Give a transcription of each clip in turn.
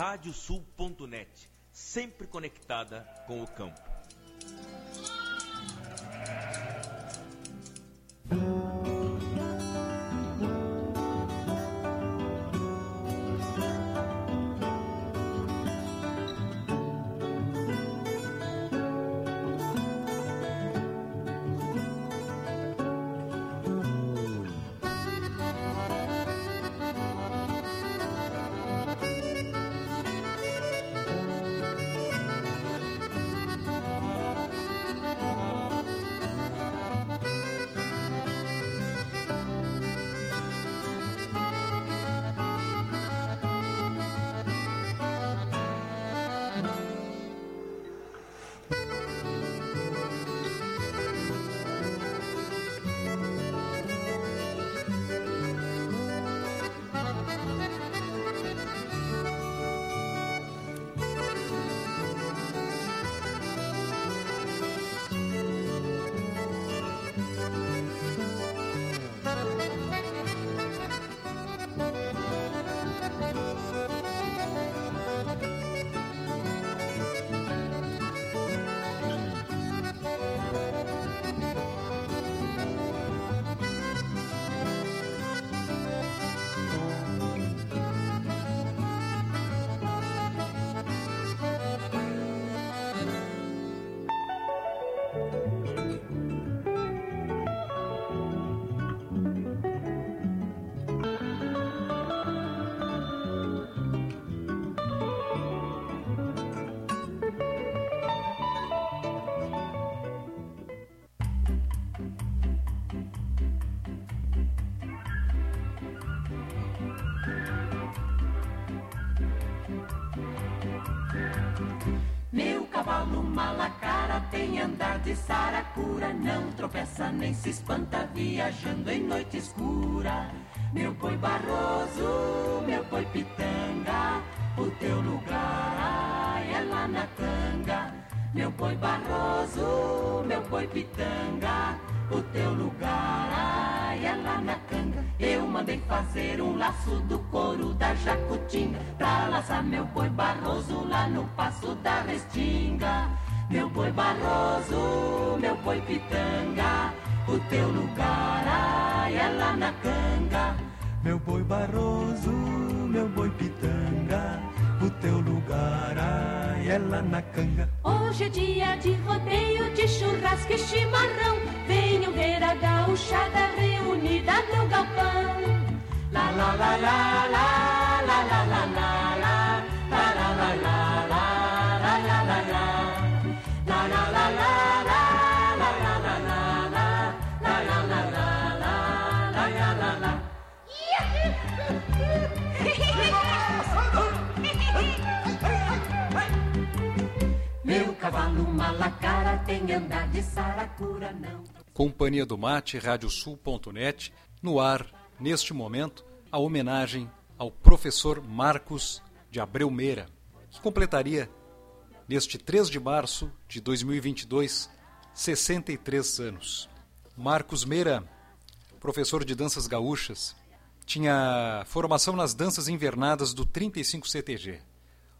radiosul.net, sempre conectada com o campo. Tropeça nem se espanta viajando em noite escura. Meu boi barroso, meu boi pitanga, o teu lugar é lá na canga. Meu boi barroso, meu boi pitanga, o teu lugar é lá na canga. Eu mandei fazer um laço do couro da jacutinga pra laçar meu boi barroso lá no passo da restinga. Meu boi barroso, meu boi pitanga, o teu lugar ai, é lá na canga. Meu boi barroso, meu boi pitanga, o teu lugar ai, é lá na canga. Hoje é dia de rodeio, de churrasco e chimarrão. Venham ver a gauchada reunida no galpão. La la la la la la la la la la cavalo malacara tem andar de saracura não. Companhia do Mate, radiosul.net, no ar, neste momento, a homenagem ao professor Marcos de Abreu Meira, que completaria neste 3 de março de 2022, 63 anos. Marcos Meira, professor de danças gaúchas, tinha formação nas danças invernadas do 35 CTG,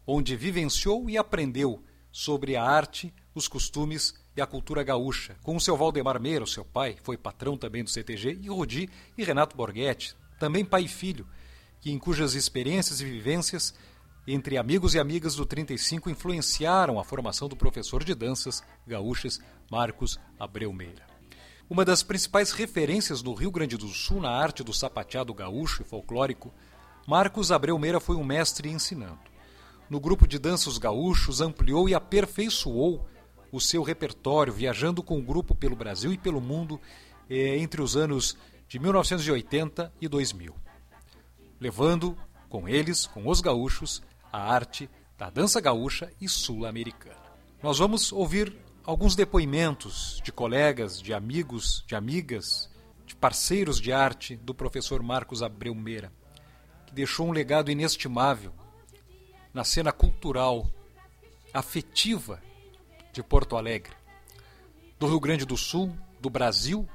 onde vivenciou e aprendeu sobre a arte, os costumes e a cultura gaúcha, com o seu Valdemar Meira, seu pai, foi patrão também do CTG, e Rodi e Renato Borghetti, também pai e filho, que em cujas experiências e vivências entre amigos e amigas do 35 influenciaram a formação do professor de danças gaúchas Marcos Abreu Meira. Uma das principais referências no Rio Grande do Sul na arte do sapateado gaúcho e folclórico, Marcos Abreu Meira foi um mestre ensinando. No grupo de danças gaúchos, ampliou e aperfeiçoou o seu repertório, viajando com o grupo pelo Brasil e pelo mundo eh, entre os anos de 1980 e 2000, levando com eles, com os gaúchos, a arte da dança gaúcha e sul-americana. Nós vamos ouvir alguns depoimentos de colegas, de amigos, de amigas, de parceiros de arte do professor Marcos Abreu Meira, que deixou um legado inestimável na cena cultural, afetiva de Porto Alegre, do Rio Grande do Sul, do Brasil,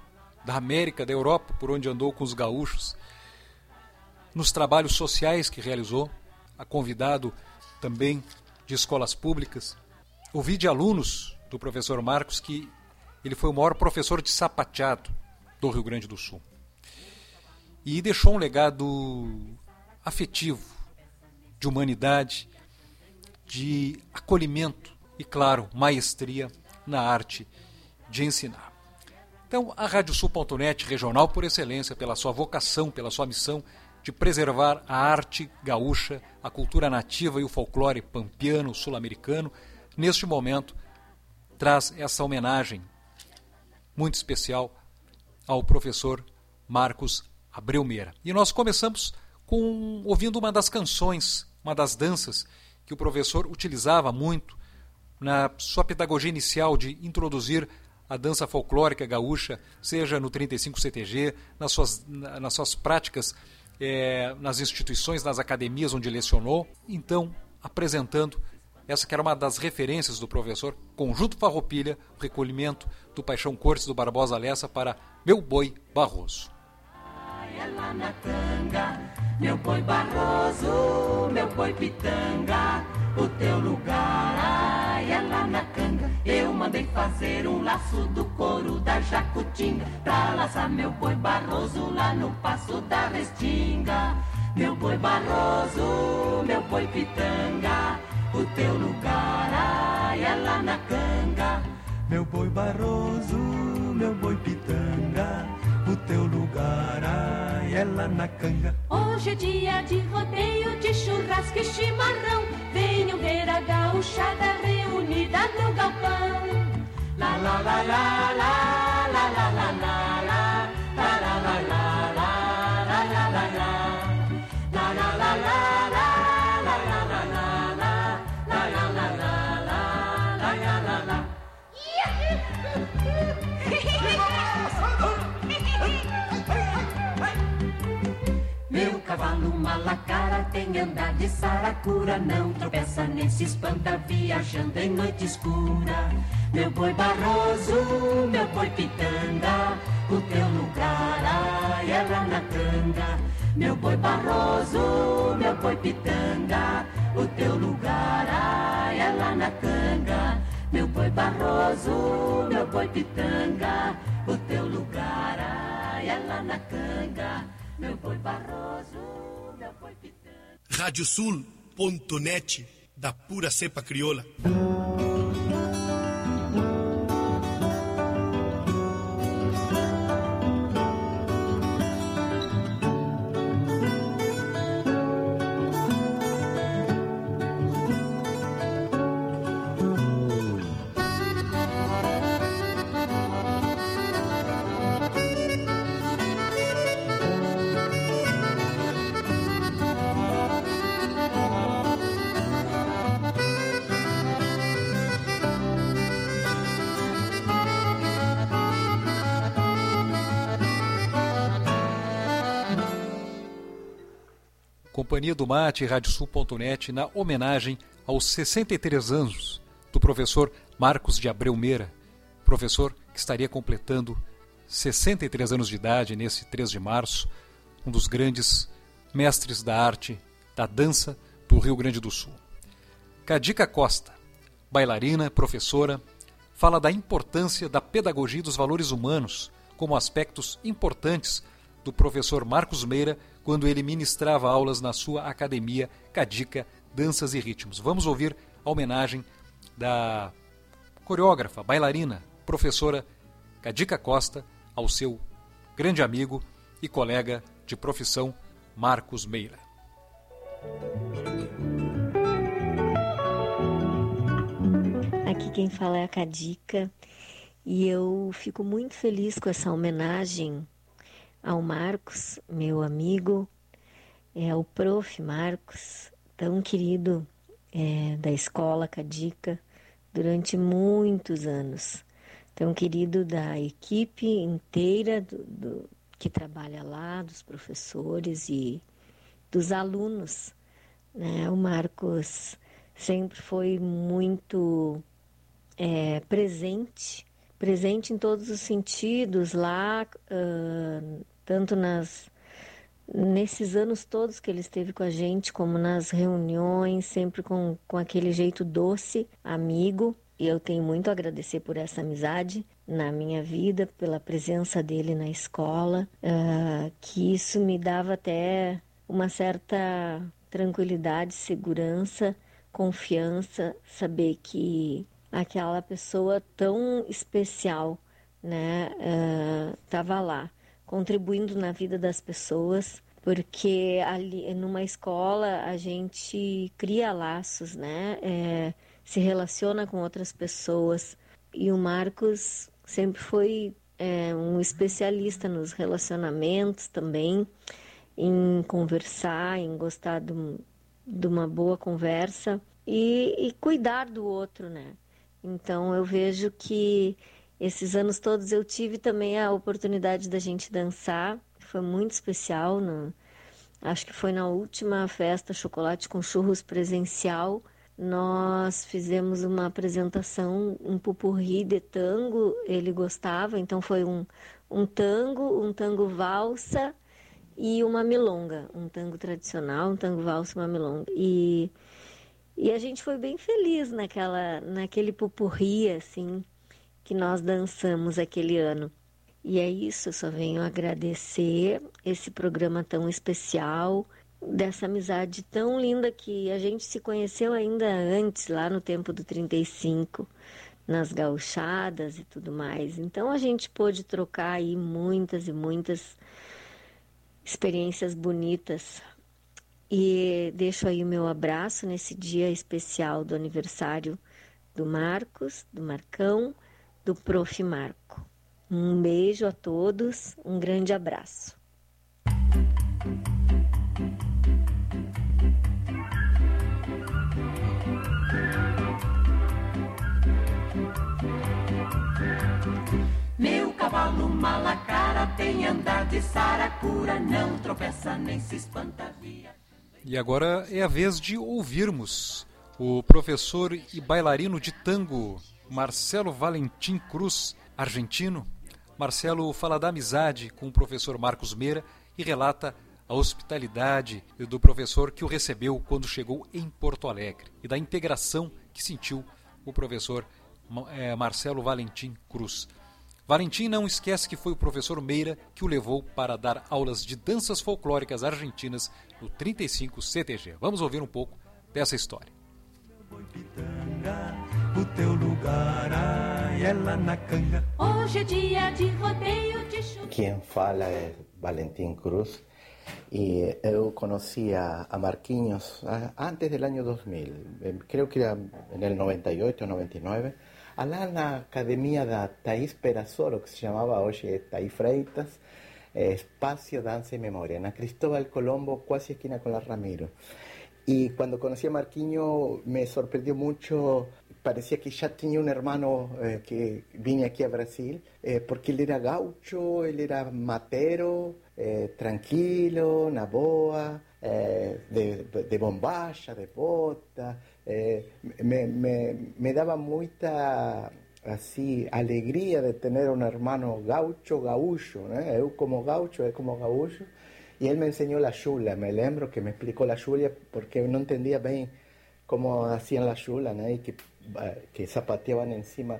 da América, da Europa, por onde andou com os gaúchos, nos trabalhos sociais que realizou, a convidado também de escolas públicas. Ouvi de alunos do professor Marcos que ele foi o maior professor de sapateado do Rio Grande do Sul. E deixou um legado afetivo, de humanidade, de acolhimento e, claro, maestria na arte de ensinar. Então, a Radiosul.net, regional por excelência, pela sua vocação, pela sua missão de preservar a arte gaúcha, a cultura nativa e o folclore pampiano, sul-americano, neste momento traz essa homenagem muito especial ao professor Marcos Abreu Meira. E nós começamos com ouvindo uma das canções, uma das danças que o professor utilizava muito na sua pedagogia inicial de introduzir a dança folclórica gaúcha, seja no 35 CTG, nas suas, nas suas práticas é, nas instituições, nas academias onde lecionou. Então, apresentando essa que era uma das referências do professor, Conjunto Farroupilha, o recolhimento do Paixão Cortes do Barbosa Lessa para Meu Boi Barroso. Meu boi Barroso, meu boi Pitanga, o teu lugar ai, é lá na canga. Eu mandei fazer um laço do couro da Jacutinga, pra laçar meu boi Barroso lá no passo da Restinga. Meu boi Barroso, meu boi Pitanga, o teu lugar ai, é lá na canga. Meu boi Barroso, meu boi Pitanga, o teu lugar ai, na canga. Hoje é dia de rodeio, de churrasco e chimarrão. Venham ver a gauchada reunida no galpão. La la la la la la la la Meu cavalo malacara tem andar de saracura, não tropeça nem se espanta viajando em noite escura. Meu boi barroso, meu boi pitanga, o teu lugar ai, é lá na canga. Meu boi barroso, meu boi pitanga, o teu lugar ai, é lá na canga. Meu boi barroso, meu boi pitanga, o teu lugar ai, é lá na canga. Meu boi barroso, meu boi pitanga. Radiosul.net da pura cepa crioula. Companhia do Mate e Radiosul.net na homenagem aos 63 anos do professor Marcos de Abreu Meira, professor que estaria completando 63 anos de idade nesse 3 de março, um dos grandes mestres da arte da dança do Rio Grande do Sul. Cadica Costa, bailarina, professora, fala da importância da pedagogia dos valores humanos como aspectos importantes do professor Marcos Meira quando ele ministrava aulas na sua academia Cadica Danças e Ritmos. Vamos ouvir a homenagem da coreógrafa, bailarina, professora Cadica Costa ao seu grande amigo e colega de profissão Marcos Meira. Aqui quem fala é a Cadica e eu fico muito feliz com essa homenagem ao Marcos, meu amigo, é o prof. Marcos, tão querido é, da escola Cadica durante muitos anos, tão querido da equipe inteira do, do, que trabalha lá, dos professores e dos alunos. Né? O Marcos sempre foi muito é, presente, presente em todos os sentidos lá, uh, tanto nas, nesses anos todos que ele esteve com a gente, como nas reuniões, sempre com, com aquele jeito doce, amigo. E eu tenho muito a agradecer por essa amizade na minha vida, pela presença dele na escola, uh, que isso me dava até uma certa tranquilidade, segurança, confiança, saber que aquela pessoa tão especial, né, estava uh, lá contribuindo na vida das pessoas, porque ali numa escola a gente cria laços, né? É, se relaciona com outras pessoas e o Marcos sempre foi é, um especialista nos relacionamentos também, em conversar, em gostar de, de uma boa conversa e, e cuidar do outro, né? Então eu vejo que esses anos todos eu tive também a oportunidade da gente dançar, foi muito especial. No, acho que foi na última festa Chocolate com Churros presencial. Nós fizemos uma apresentação, um pupurri de tango, ele gostava, então foi um, um tango, um tango valsa e uma milonga, um tango tradicional, um tango valsa e uma milonga. E, e a gente foi bem feliz naquela, naquele pupurri, assim, que nós dançamos aquele ano. E é isso, eu só venho agradecer esse programa tão especial, dessa amizade tão linda que a gente se conheceu ainda antes, lá no tempo do 35, nas gauchadas e tudo mais. Então a gente pôde trocar aí muitas e muitas experiências bonitas. E deixo aí o meu abraço nesse dia especial do aniversário do Marcos, do Marcão do Prof. Marco. Um beijo a todos, um grande abraço. Meu cavalo malacara tem andar de saracura, não tropeça nem se espanta via. E agora é a vez de ouvirmos o professor e bailarino de tango Marcelo Valentim Cruz, argentino. Marcelo fala da amizade com o professor Marcos Meira e relata a hospitalidade do professor que o recebeu quando chegou em Porto Alegre e da integração que sentiu o professor é, Marcelo Valentim Cruz. Valentim não esquece que foi o professor Meira que o levou para dar aulas de danças folclóricas argentinas no 35 CTG. Vamos ouvir um pouco dessa história teu lugar, ai, ela na canga. Hoje é dia de rodeio de chuva. Quem fala é Valentim Cruz. E eu conhecia a Marquinhos antes do ano 2000, creio que era no 98 ou 99, lá na academia da Thaís Perazzolo, que se chamava hoje Thaís Freitas, Espacio Danza y Memoria, na Cristóbal Colombo, quase esquina com la Ramiro. Y cuando conocí a Marquinho me sorprendió mucho parecía que ya tenía un hermano eh, que vine aquí a Brasil, eh, porque él era gaucho, él era matero, eh, tranquilo, na boa, de, de bombacha, de bota, me, me, me, daba mucha así alegría de tener un hermano gaucho, gaúcho, ¿no? yo como gaucho, él como gaúcho, y él me enseñó la chula, me lembro que me explicó la chula porque no entendía bien cómo hacían la chula, ¿no? y que que zapateaban encima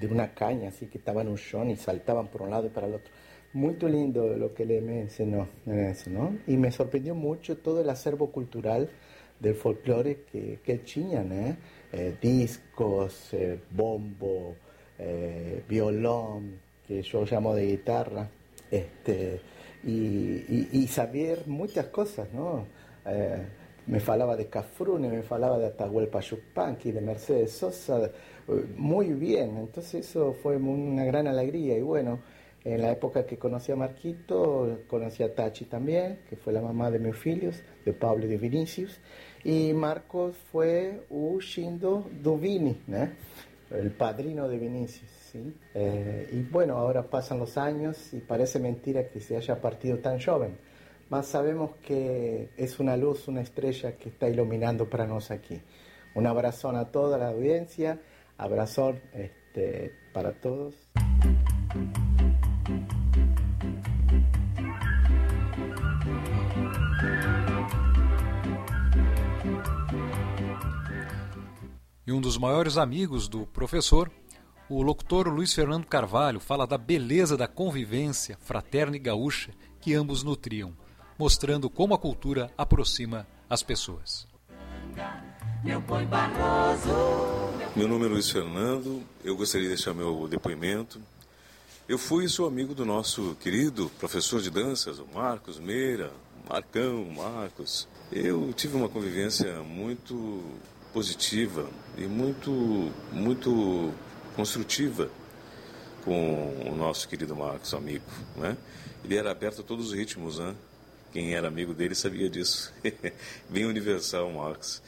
de una caña, así que estaban un chón y saltaban por un lado y para el otro. Muy lindo lo que le me enseñó ¿no? Y me sorprendió mucho todo el acervo cultural del folclore que, que ¿eh? eh discos, eh, bombo, eh, violón, que yo llamo de guitarra, este, y, y, saber muchas cosas, ¿no? me falaba de Cafrune, me falaba de Atahualpa Yupanqui, de Mercedes Sosa, muy bien, entonces eso fue una gran alegría y bueno, en la época que conocí a Marquito, conocí a Tachi también, que fue la mamá de mis hijos, de Pablo y de Vinicius, y Marcos fue un Shindo Duvini, el padrino de Vinicius. Eh, y bueno, ahora pasan los años y parece mentira que se haya partido tan joven, más sabemos que es una luz, una estrella que está iluminando para nosotros aquí. Un abrazón a toda la audiencia, abrazón este, para todos. E um dos maiores amigos do professor o locutor Luiz Fernando Carvalho, fala da beleza da convivência fraterna e gaúcha que ambos nutriam, mostrando como a cultura aproxima as pessoas. Meu nome é Luiz Fernando, eu gostaria de deixar meu depoimento. Eu fui seu amigo do nosso querido professor de danças, o Marcos Meira, Marcão, Marcos. Eu tive uma convivência muito positiva e muito, muito construtiva com o nosso querido Marcos, amigo. Né? Ele era aberto a todos os ritmos, né? Quem era amigo dele sabia disso. Bem universal, Marcos.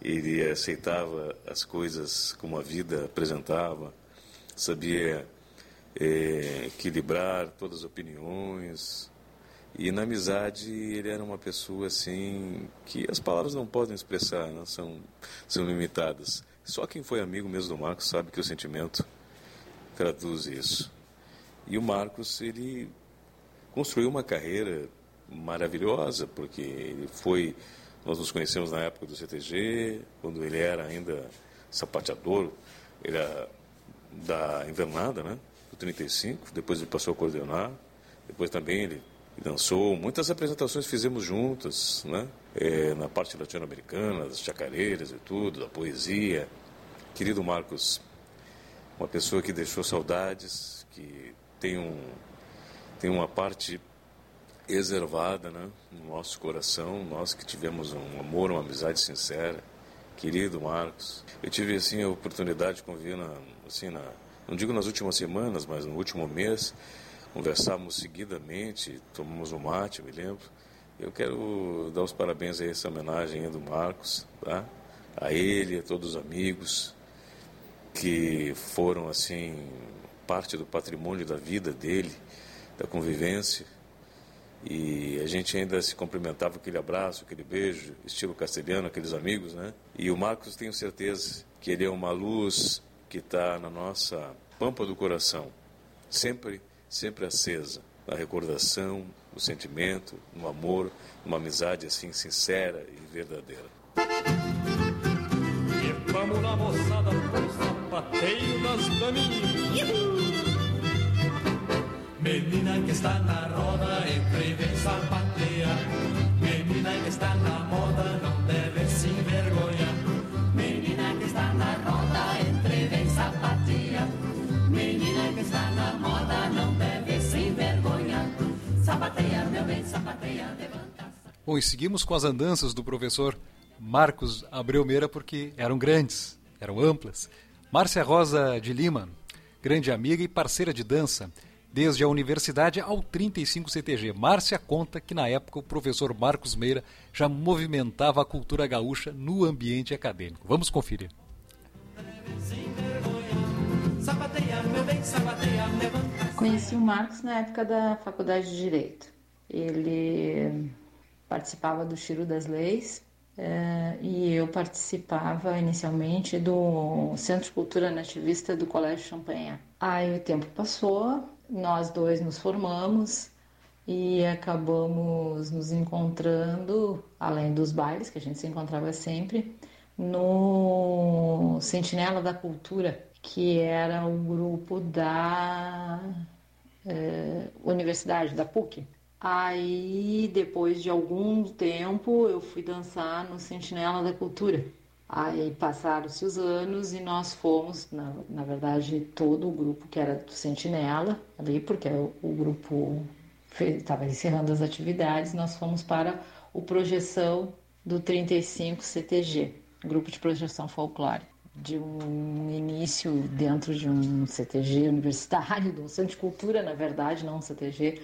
Ele aceitava as coisas como a vida apresentava, sabia é, equilibrar todas as opiniões. E na amizade ele era uma pessoa assim que as palavras não podem expressar, né? são, são limitadas. Só quem foi amigo mesmo do Marcos sabe que o sentimento traduz isso. E o Marcos, ele construiu uma carreira maravilhosa, porque ele foi. Nós nos conhecemos na época do CTG, quando ele era ainda sapateador, era da invernada, né? Do 35, depois ele passou a coordenar, depois também ele dançou. Muitas apresentações fizemos juntas, né? É, na parte latino-americana, das chacareiras e tudo, da poesia. Querido Marcos, uma pessoa que deixou saudades, que tem, um, tem uma parte reservada né, no nosso coração, nós que tivemos um amor, uma amizade sincera. Querido Marcos, eu tive assim a oportunidade de conviver na, assim, na, não digo nas últimas semanas, mas no último mês, conversávamos seguidamente, tomamos um mate, me lembro. Eu quero dar os parabéns a essa homenagem do Marcos, tá? a ele, a todos os amigos, que foram assim parte do patrimônio da vida dele, da convivência. E a gente ainda se cumprimentava aquele abraço, aquele beijo, estilo castelhano, aqueles amigos, né? E o Marcos, tenho certeza que ele é uma luz que está na nossa pampa do coração, sempre, sempre acesa, na recordação, no sentimento, no amor, numa amizade assim sincera e verdadeira. E vamos moçada, sapateio. Menina que está na roda, entre vem sapateia. Bom, e seguimos com as andanças do professor Marcos Abreu Meira porque eram grandes, eram amplas. Márcia Rosa de Lima, grande amiga e parceira de dança, desde a universidade ao 35 CTG. Márcia conta que na época o professor Marcos Meira já movimentava a cultura gaúcha no ambiente acadêmico. Vamos conferir. Conheci o Marcos na época da Faculdade de Direito. Ele participava do Chiro das Leis é, e eu participava inicialmente do Centro de Cultura Nativista do Colégio Champanhe. Aí o tempo passou, nós dois nos formamos e acabamos nos encontrando, além dos bailes, que a gente se encontrava sempre, no Sentinela da Cultura, que era o grupo da é, Universidade, da PUC. Aí, depois de algum tempo, eu fui dançar no Sentinela da Cultura. Aí passaram-se os anos e nós fomos, na, na verdade, todo o grupo que era do Sentinela, ali, porque o, o grupo estava encerrando as atividades, nós fomos para o Projeção do 35 CTG, Grupo de Projeção Folclore. De um início dentro de um CTG universitário, de um centro de cultura, na verdade, não um CTG,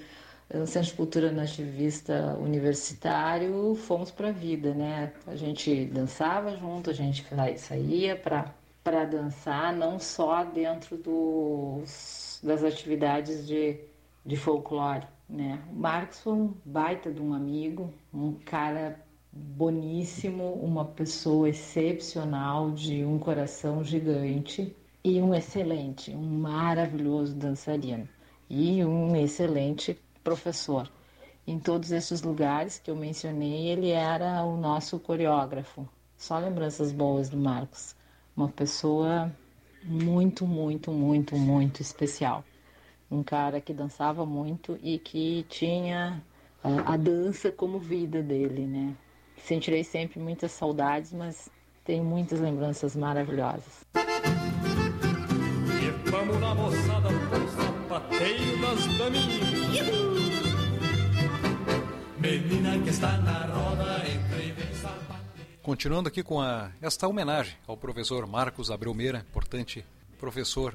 no Centro de Cultura Nativista Universitário, fomos para a vida, né? A gente dançava junto, a gente saía para dançar, não só dentro dos, das atividades de, de folclore, né? O Marcos foi um baita de um amigo, um cara boníssimo, uma pessoa excepcional, de um coração gigante e um excelente, um maravilhoso dançarino e um excelente professor. Em todos esses lugares que eu mencionei, ele era o nosso coreógrafo. Só lembranças boas do Marcos. uma pessoa muito, muito, muito, muito especial. Um cara que dançava muito e que tinha a, a dança como vida dele, né? Sentirei sempre muitas saudades, mas tenho muitas lembranças maravilhosas. E vamos na moçada pro sapateio das daminhas. Menina que está na roda, entre vem Continuando aqui com a, esta homenagem ao professor Marcos Abreu Meira, importante professor,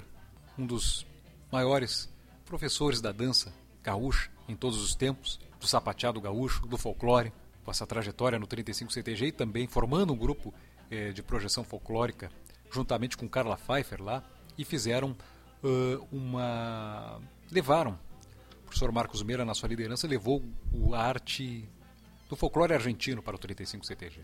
um dos maiores professores da dança gaúcha em todos os tempos, do sapateado gaúcho, do folclore, com essa trajetória no 35 CTG e também formando um grupo eh, de projeção folclórica juntamente com Carla Pfeiffer lá e fizeram uh, uma. levaram. O professor Marcos Meira, na sua liderança, levou a arte do folclore argentino para o 35 CTG.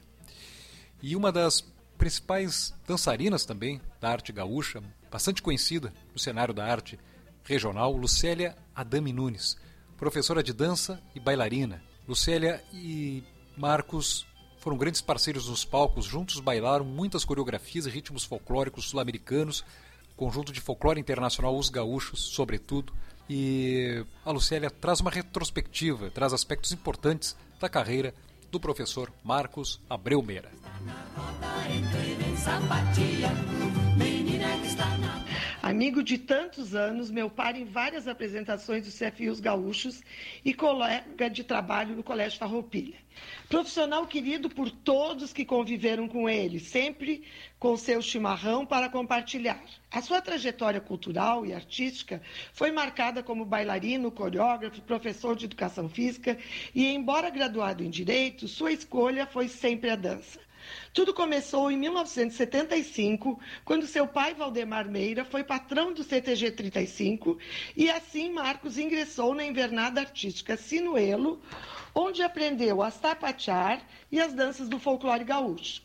E uma das principais dançarinas também da arte gaúcha, bastante conhecida no cenário da arte regional, Lucélia Adame Nunes, professora de dança e bailarina. Lucélia e Marcos foram grandes parceiros nos palcos, juntos bailaram muitas coreografias e ritmos folclóricos sul-americanos, conjunto de folclore internacional Os Gaúchos, sobretudo. E a Lucélia traz uma retrospectiva, traz aspectos importantes da carreira do professor Marcos Abreu Meira. Amigo de tantos anos, meu pai em várias apresentações dos CFIs gaúchos e colega de trabalho no Colégio Farroupilha. Profissional querido por todos que conviveram com ele, sempre com seu chimarrão para compartilhar. A sua trajetória cultural e artística foi marcada como bailarino, coreógrafo, professor de educação física e, embora graduado em direito, sua escolha foi sempre a dança. Tudo começou em 1975, quando seu pai, Valdemar Meira, foi patrão do CTG 35 e assim Marcos ingressou na invernada artística Sinuelo, onde aprendeu a sapatear e as danças do folclore gaúcho.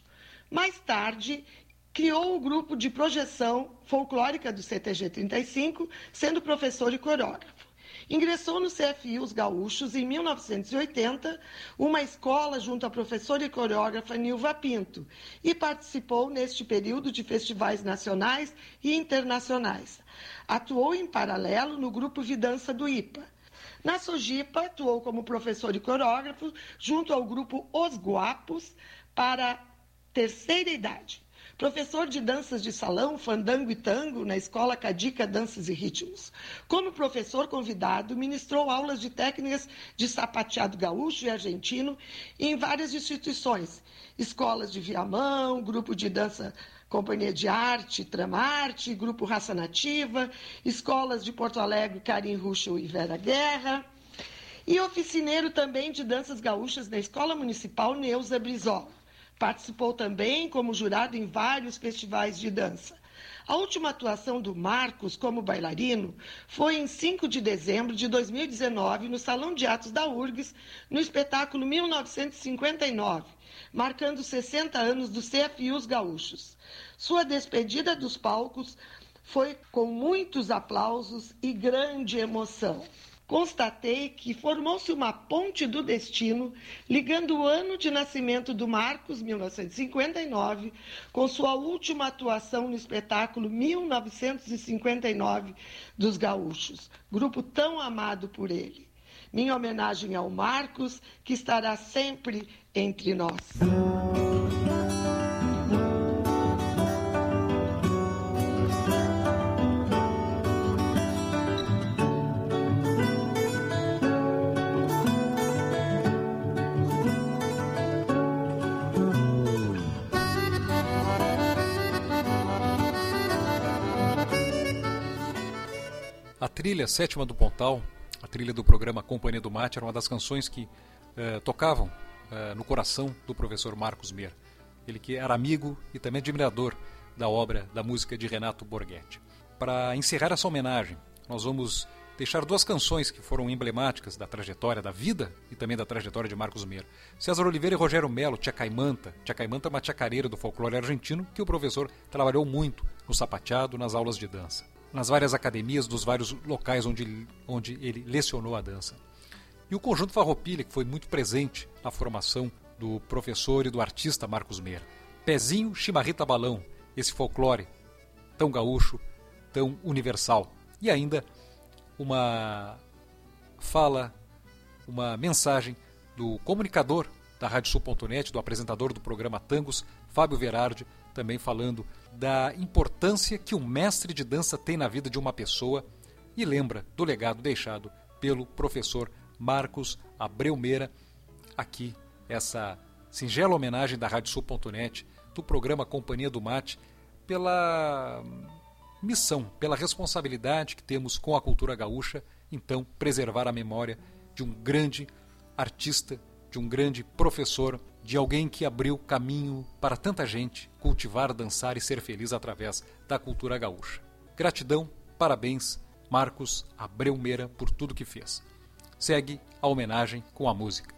Mais tarde, criou o grupo de projeção folclórica do CTG 35, sendo professor e coreógrafo. Ingressou no CFI Os Gaúchos em 1980, uma escola junto à professora e coreógrafa Nilva Pinto, e participou neste período de festivais nacionais e internacionais. Atuou em paralelo no grupo Vidança do IPA. Na Sojipa, atuou como professor e coreógrafo junto ao grupo Os Guapos para terceira idade professor de danças de salão, fandango e tango na Escola Cadica Danças e Ritmos. Como professor convidado, ministrou aulas de técnicas de sapateado gaúcho e argentino em várias instituições, escolas de Viamão, grupo de dança Companhia de Arte, Tramarte, Grupo Raça Nativa, escolas de Porto Alegre, Karim Ruxo e Vera Guerra, e oficineiro também de danças gaúchas na Escola Municipal Neuza Brizola. Participou também como jurado em vários festivais de dança. A última atuação do Marcos como bailarino foi em 5 de dezembro de 2019 no Salão de Atos da URGS, no espetáculo 1959, marcando 60 anos do CFIUS Gaúchos. Sua despedida dos palcos foi com muitos aplausos e grande emoção constatei que formou-se uma ponte do destino ligando o ano de nascimento do Marcos, 1959, com sua última atuação no espetáculo 1959 dos Gaúchos, grupo tão amado por ele. Minha homenagem ao Marcos, que estará sempre entre nós. Trilha sétima do Pontal, a trilha do programa Companhia do Mate, era uma das canções que uh, tocavam uh, no coração do professor Marcos Meira. Ele que era amigo e também admirador da obra da música de Renato Borghetti. Para encerrar essa homenagem, nós vamos deixar duas canções que foram emblemáticas da trajetória da vida e também da trajetória de Marcos Meira. César Oliveira e Rogério Melo, Tia Caimanta. Tia Caimanta é uma chacareira do folclore argentino que o professor trabalhou muito no sapateado, nas aulas de dança nas várias academias dos vários locais onde, onde ele lecionou a dança. E o conjunto Farroupilha, que foi muito presente na formação do professor e do artista Marcos Meira. Pezinho, Chimarrita Balão. esse folclore tão gaúcho, tão universal. E ainda uma fala, uma mensagem do comunicador da Sul.net, do apresentador do programa Tangos, Fábio Verardi, também falando da importância que o mestre de dança tem na vida de uma pessoa e lembra do legado deixado pelo professor Marcos Abreu Meira. Aqui, essa singela homenagem da Sul.net, do programa Companhia do Mate, pela missão, pela responsabilidade que temos com a cultura gaúcha, então preservar a memória de um grande artista, de um grande professor, de alguém que abriu caminho para tanta gente cultivar, dançar e ser feliz através da cultura gaúcha. Gratidão, parabéns, Marcos Abreu Meira, por tudo que fez. Segue a homenagem com a música.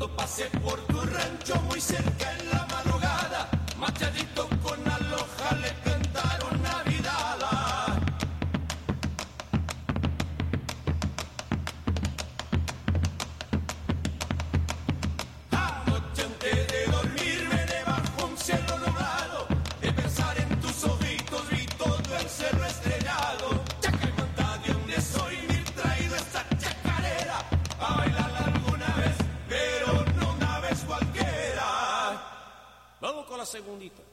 Cuando pase por tu rancho muy cerca en la madrugada, machadito con alojale bota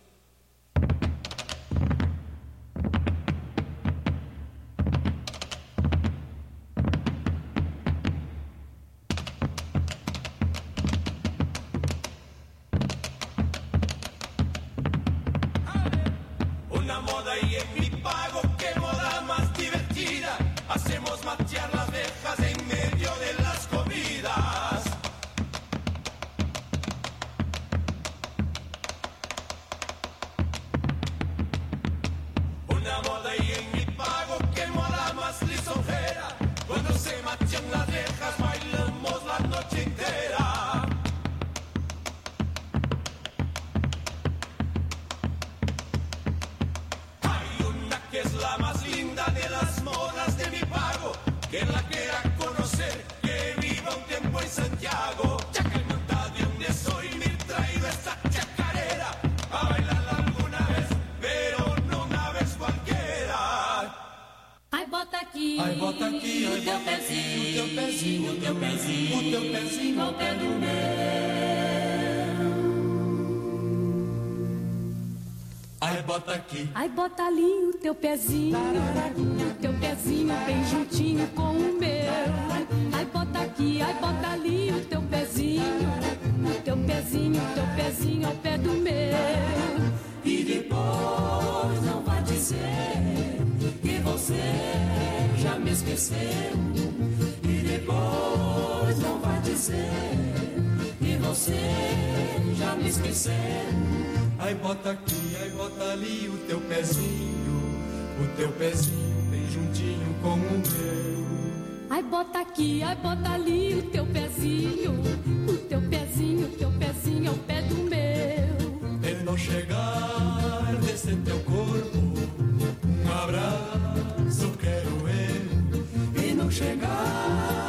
pezinho pezinho bem juntinho com o meu. Ai bota aqui, ai bota ali o teu pezinho, o teu pezinho, o teu pezinho ao pé do meu. Ele não chegar desse teu corpo, um abraço quero eu. E não chegar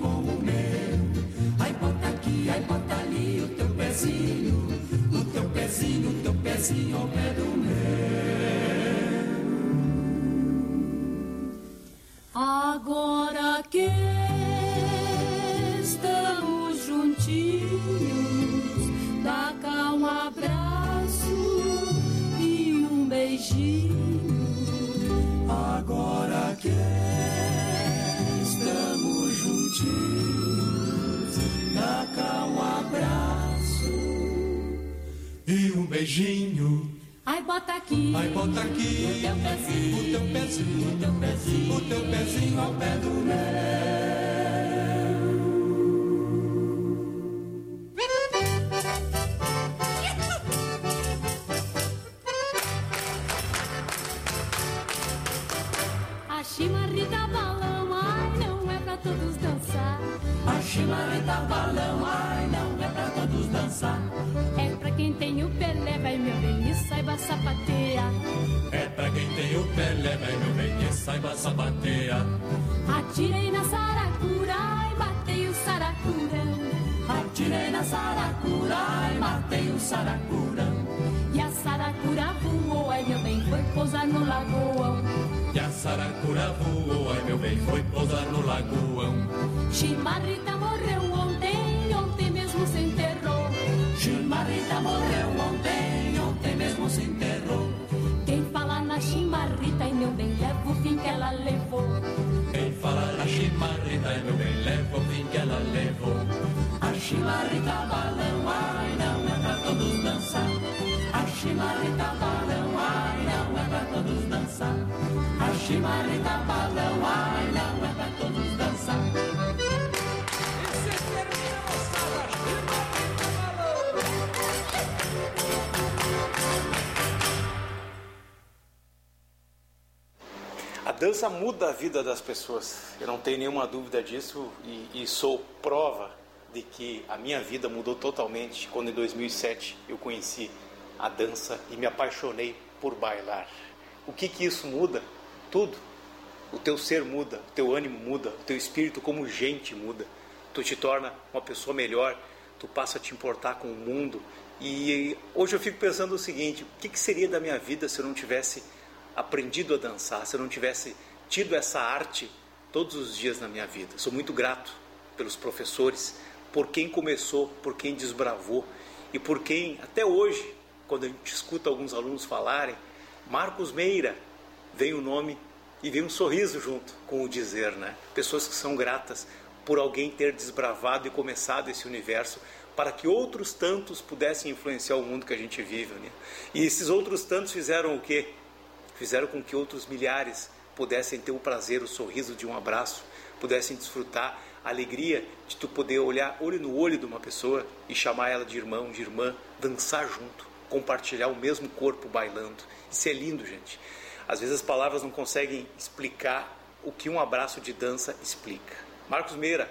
com o meu. Ai bota aqui, ai bota ali o teu pezinho, o teu pezinho, o teu pezinho ao pé do meu. Agora que estamos juntinhos, dá cá um abraço e um beijinho. Agora que beijinho. Ai, bota aqui. Ai, bota aqui. O teu pezinho. O teu pezinho. O teu pezinho. O teu pezinho ao pé do meu. No lagoão. E a saracura voou, ai meu bem, foi pousar no lagoão. Chimarrita chimarrita balão, ai, não é pra todos dançar. A dança muda a vida das pessoas, eu não tenho nenhuma dúvida disso e, e, sou prova de que a minha vida mudou totalmente quando em 2007 eu conheci a dança e me apaixonei por bailar. O que que isso muda? Tudo. O teu ser muda, o teu ânimo muda, o teu espírito como gente muda. Tu te torna uma pessoa melhor, tu passa a te importar com o mundo. E hoje eu fico pensando o seguinte: o que, que seria da minha vida se eu não tivesse aprendido a dançar, se eu não tivesse tido essa arte todos os dias na minha vida? Sou muito grato pelos professores, por quem começou, por quem desbravou e por quem até hoje, quando a gente escuta alguns alunos falarem, Marcos Meira, vem o nome e vem um sorriso junto com o dizer, né? Pessoas que são gratas por alguém ter desbravado e começado esse universo para que outros tantos pudessem influenciar o mundo que a gente vive, né? E esses outros tantos fizeram o quê? Fizeram com que outros milhares pudessem ter o prazer, o sorriso de um abraço, pudessem desfrutar a alegria de tu poder olhar olho no olho de uma pessoa e chamar ela de irmão, de irmã, dançar junto, compartilhar o mesmo corpo bailando. Isso é lindo, gente. Às vezes as palavras não conseguem explicar o que um abraço de dança explica. Marcos Meira,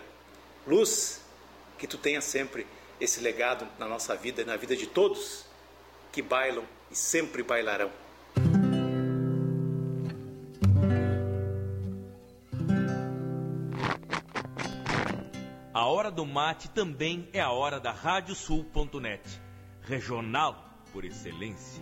luz, que tu tenha sempre esse legado na nossa vida, na vida de todos que bailam e sempre bailarão. A hora do mate também é a hora da Radiosul.net, regional por excelência.